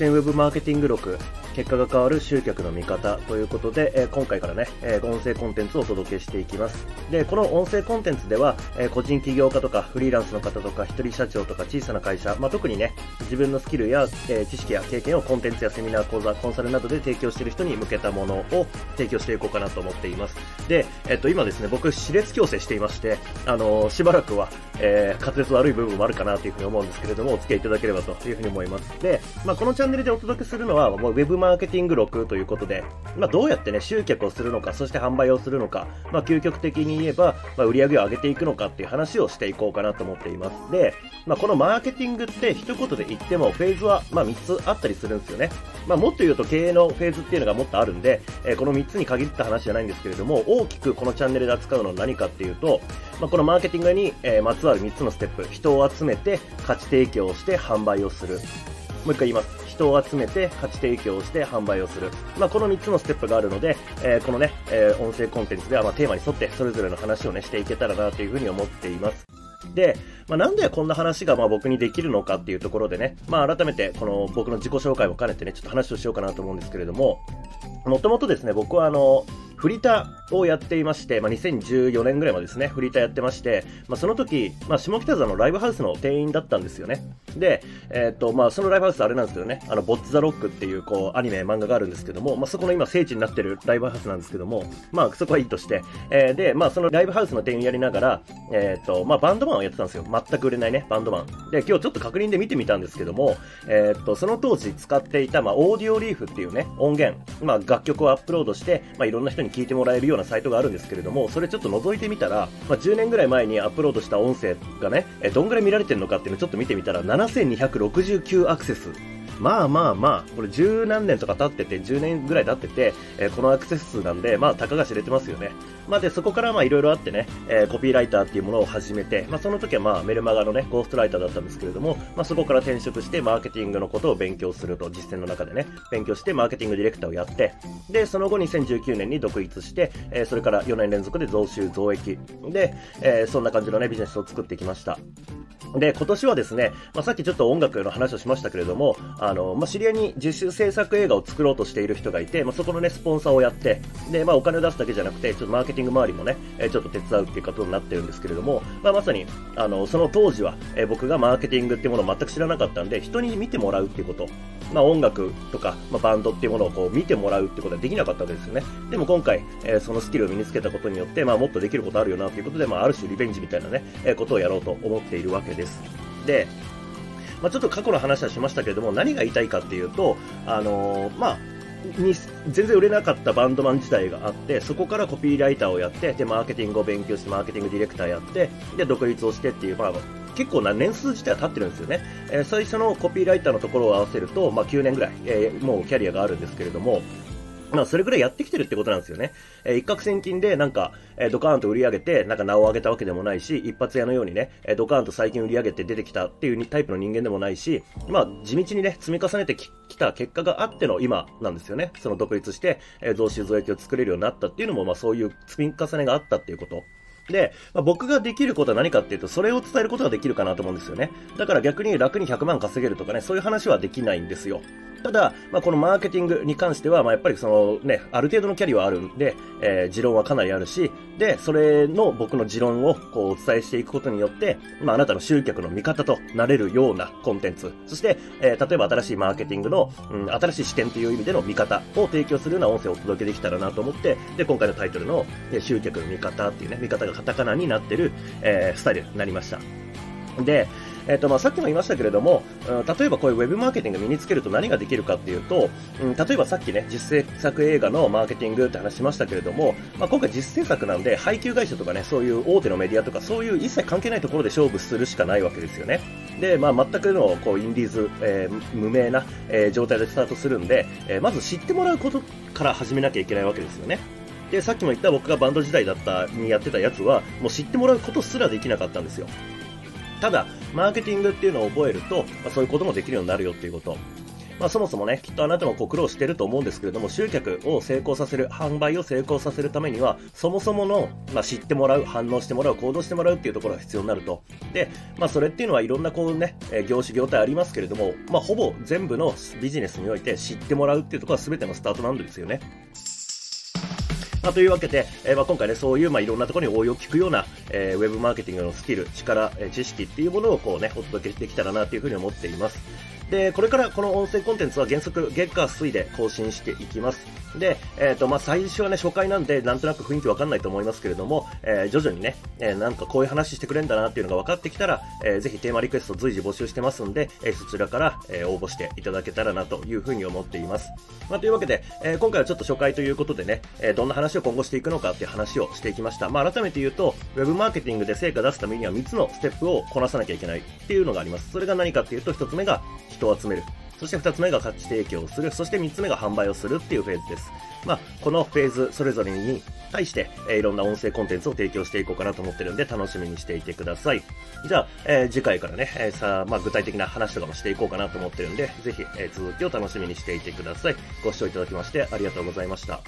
実践ウェブマーケティング録。結果が変わる集客の見方ということで、えー、今回からね、えー、音声コンテンツをお届けしていきます。で、この音声コンテンツでは、えー、個人起業家とかフリーランスの方とか一人社長とか小さな会社、まあ、特にね、自分のスキルや、え知識や経験をコンテンツやセミナー、講座、コンサルなどで提供している人に向けたものを提供していこうかなと思っています。で、えっと、今ですね、僕、歯列矯正していまして、あのしばらくは、え滑舌悪い部分もあるかなというふうに思うんですけれども、お付き合いいただければというふうに思います。で、まあ、このチャンネルでお届けするのは、もうウェブマーケティング録ということで、まあ、どうやってね、集客をするのか、そして販売をするのか、まあ、究極的に言えば、まあ、売り上げを上げていくのかっていう話をしていこうかなと思っています。で、まあ、このマーケティングって一言で言っても、フェーズは、まあ、3つあったりするんですよね。まあ、もっと言うと経営のフェーズっていうのがもっとあるんで、えー、この3つに限った話じゃないんですけれども、大きくこのチャンネルで扱うのは何かっていうと、まあ、このマーケティングに、え、まつわる3つのステップ、人を集めて、価値提供をして販売をする。もう一回言います。人を集めて価値提供をして販売をする。まあ、この3つのステップがあるので、えー、このね、えー、音声コンテンツではまテーマに沿ってそれぞれの話をね、していけたらなというふうに思っています。で、まあ、なんでこんな話がまあ僕にできるのかっていうところでね、まあ、改めてこの僕の自己紹介も兼ねてね、ちょっと話をしようかなと思うんですけれども、もともとですね、僕はあの、フリーターをやっていまして、まあ、2014年ぐらいまでですね、フリーターやってまして、まあ、その時、まあ、下北沢のライブハウスの店員だったんですよね。で、えっ、と、まあ、そのライブハウスあれなんですけどね、あの、ボッツ・ザ・ロックっていう、こう、アニメ、漫画があるんですけども、まあ、そこの今、聖地になってるライブハウスなんですけども、まあ、そこはいいとして、えー、で、まあ、そのライブハウスの店員やりながら、えっ、と、まあ、バンドマンをやってたんですよ。全く売れないね、バンドマン。で、今日ちょっと確認で見てみたんですけども、えっ、と、その当時使っていた、まあ、オーディオリーフっていうね、音源、まあ、楽曲をアップロードして、まあ、いろんな人に聞いてもらえるようなサイトがあるんですけれども、それちょっと覗いてみたら、まあ、10年ぐらい前にアップロードした音声がね、えどんぐらい見られてるのかっていうのをちょっと見てみたら、7269アクセス。まあまあまあ、これ十何年とか経ってて、10年ぐらい経ってて、えー、このアクセス数なんで、まあ、たかが知れてますよね。まあ、で、そこからまあ、いろいろあってね、えー、コピーライターっていうものを始めて、まあ、その時はまあ、メルマガのね、ゴーストライターだったんですけれども、まあ、そこから転職して、マーケティングのことを勉強すると、実践の中でね、勉強して、マーケティングディレクターをやって、で、その後2019年に独立して、えー、それから4年連続で増収増益。で、えー、そんな感じのね、ビジネスを作ってきました。で、今年はですね、まあ、さっきちょっと音楽の話をしましたけれども、あの、まあ、知り合いに自主制作映画を作ろうとしている人がいて、まあ、そこのね、スポンサーをやって、で、まあ、お金を出すだけじゃなくて、ちょっとマーケティング周りもね、えちょっと手伝うっていうことになってるんですけれども、まあ、まさに、あの、その当時は、え僕がマーケティングっていうものを全く知らなかったんで、人に見てもらうっていうこと、まあ、音楽とか、まあ、バンドっていうものをこう見てもらうってことはできなかったわけですよね。でも今回、えー、そのスキルを身につけたことによって、まあ、もっとできることあるよなということで、まあ、ある種リベンジみたいなね、えー、ことをやろうと思っているわけです。で、まあ、ちょっと過去の話はしましたけれども、何が言いたいかっていうと、あのー、まあ、に全然売れなかったバンドマン自体があってそこからコピーライターをやってでマーケティングを勉強してマーケティングディレクターやってで独立をしてっていう、まあ、結構な年数自体は経ってるんですよね、えー、最初のコピーライターのところを合わせると、まあ、9年ぐらい、えー、もうキャリアがあるんですけれどもまあ、それぐらいやってきてるってことなんですよね。えー、一攫千金で、なんか、えー、ドカーンと売り上げて、なんか名を上げたわけでもないし、一発屋のようにね、えー、ドカーンと最近売り上げて出てきたっていうタイプの人間でもないし、まあ、地道にね、積み重ねてきた結果があっての今なんですよね。その独立して、えー、増収増益を作れるようになったっていうのも、まあ、そういう積み重ねがあったっていうこと。で、まあ、僕ができることは何かっていうと、それを伝えることができるかなと思うんですよね。だから逆に楽に100万稼げるとかね、そういう話はできないんですよ。ただ、まあ、このマーケティングに関しては、まあ、やっぱりそのね、ある程度のキャリアはあるんで、えー、持論はかなりあるし、で、それの僕の持論をこうお伝えしていくことによって、まあ、あなたの集客の味方となれるようなコンテンツ、そして、えー、例えば新しいマーケティングの、うん、新しい視点という意味での味方を提供するような音声をお届けできたらなと思って、で、今回のタイトルの、え集客の味方っていうね、味方がカタカナになってる、えー、スタイルになりました。で、えっ、と、まあ、さっきも言いましたけれども、例えばこういうウェブマーケティング身につけると何ができるかっていうと、うん、例えばさっきね、実制作映画のマーケティングって話しましたけれども、まあ、今回実制作なんで、配給会社とかね、そういう大手のメディアとか、そういう一切関係ないところで勝負するしかないわけですよね。で、まあ、全くの、こう、インディーズ、えー、無名な、えー、状態でスタートするんで、えー、まず知ってもらうことから始めなきゃいけないわけですよね。で、さっきも言った僕がバンド時代だったにやってたやつは、もう知ってもらうことすらできなかったんですよ。ただ、マーケティングっていうのを覚えると、まあ、そういうこともできるようになるよっていうこと。まあ、そもそもね、きっとあなたもこう苦労してると思うんですけれども、集客を成功させる、販売を成功させるためには、そもそもの、まあ、知ってもらう、反応してもらう、行動してもらうっていうところが必要になると。で、まあ、それっていうのはいろんなこうね、え業種業態ありますけれども、まあ、ほぼ全部のビジネスにおいて知ってもらうっていうところは全てのスタートなんですよね。まあ、というわけで、えー、まあ今回ね、そういう、まあ、いろんなところに応用を聞くような、えー、ウェブマーケティングのスキル、力、え、知識っていうものをこうね、お届けできたらなというふうに思っています。で、これからこの音声コンテンツは原則月火水で更新していきます。で、えっ、ー、と、まあ、最初はね、初回なんで、なんとなく雰囲気わかんないと思いますけれども、えー、徐々にね、えー、なんかこういう話してくれんだなっていうのが分かってきたら、えー、ぜひテーマリクエスト随時募集してますんで、え、そちらから、え、応募していただけたらなというふうに思っています。まあ、というわけで、え、今回はちょっと初回ということでね、え、どんな話を今後していくのかっていう話をしていきました。まあ、改めて言うと、ウェブマーケティングで成果出すためには3つのステップをこなさなきゃいけないっていうのがあります。それが何かっていうと、1つ目が人を集める。そして2つ目が価値提供をする。そして3つ目が販売をするっていうフェーズです。まあ、このフェーズそれぞれに対して、えー、いろんな音声コンテンツを提供していこうかなと思ってるんで、楽しみにしていてください。じゃあ、えー、次回からね、えー、さあ、まあ、具体的な話とかもしていこうかなと思ってるんで、ぜひ、え、続きを楽しみにしていてください。ご視聴いただきましてありがとうございました。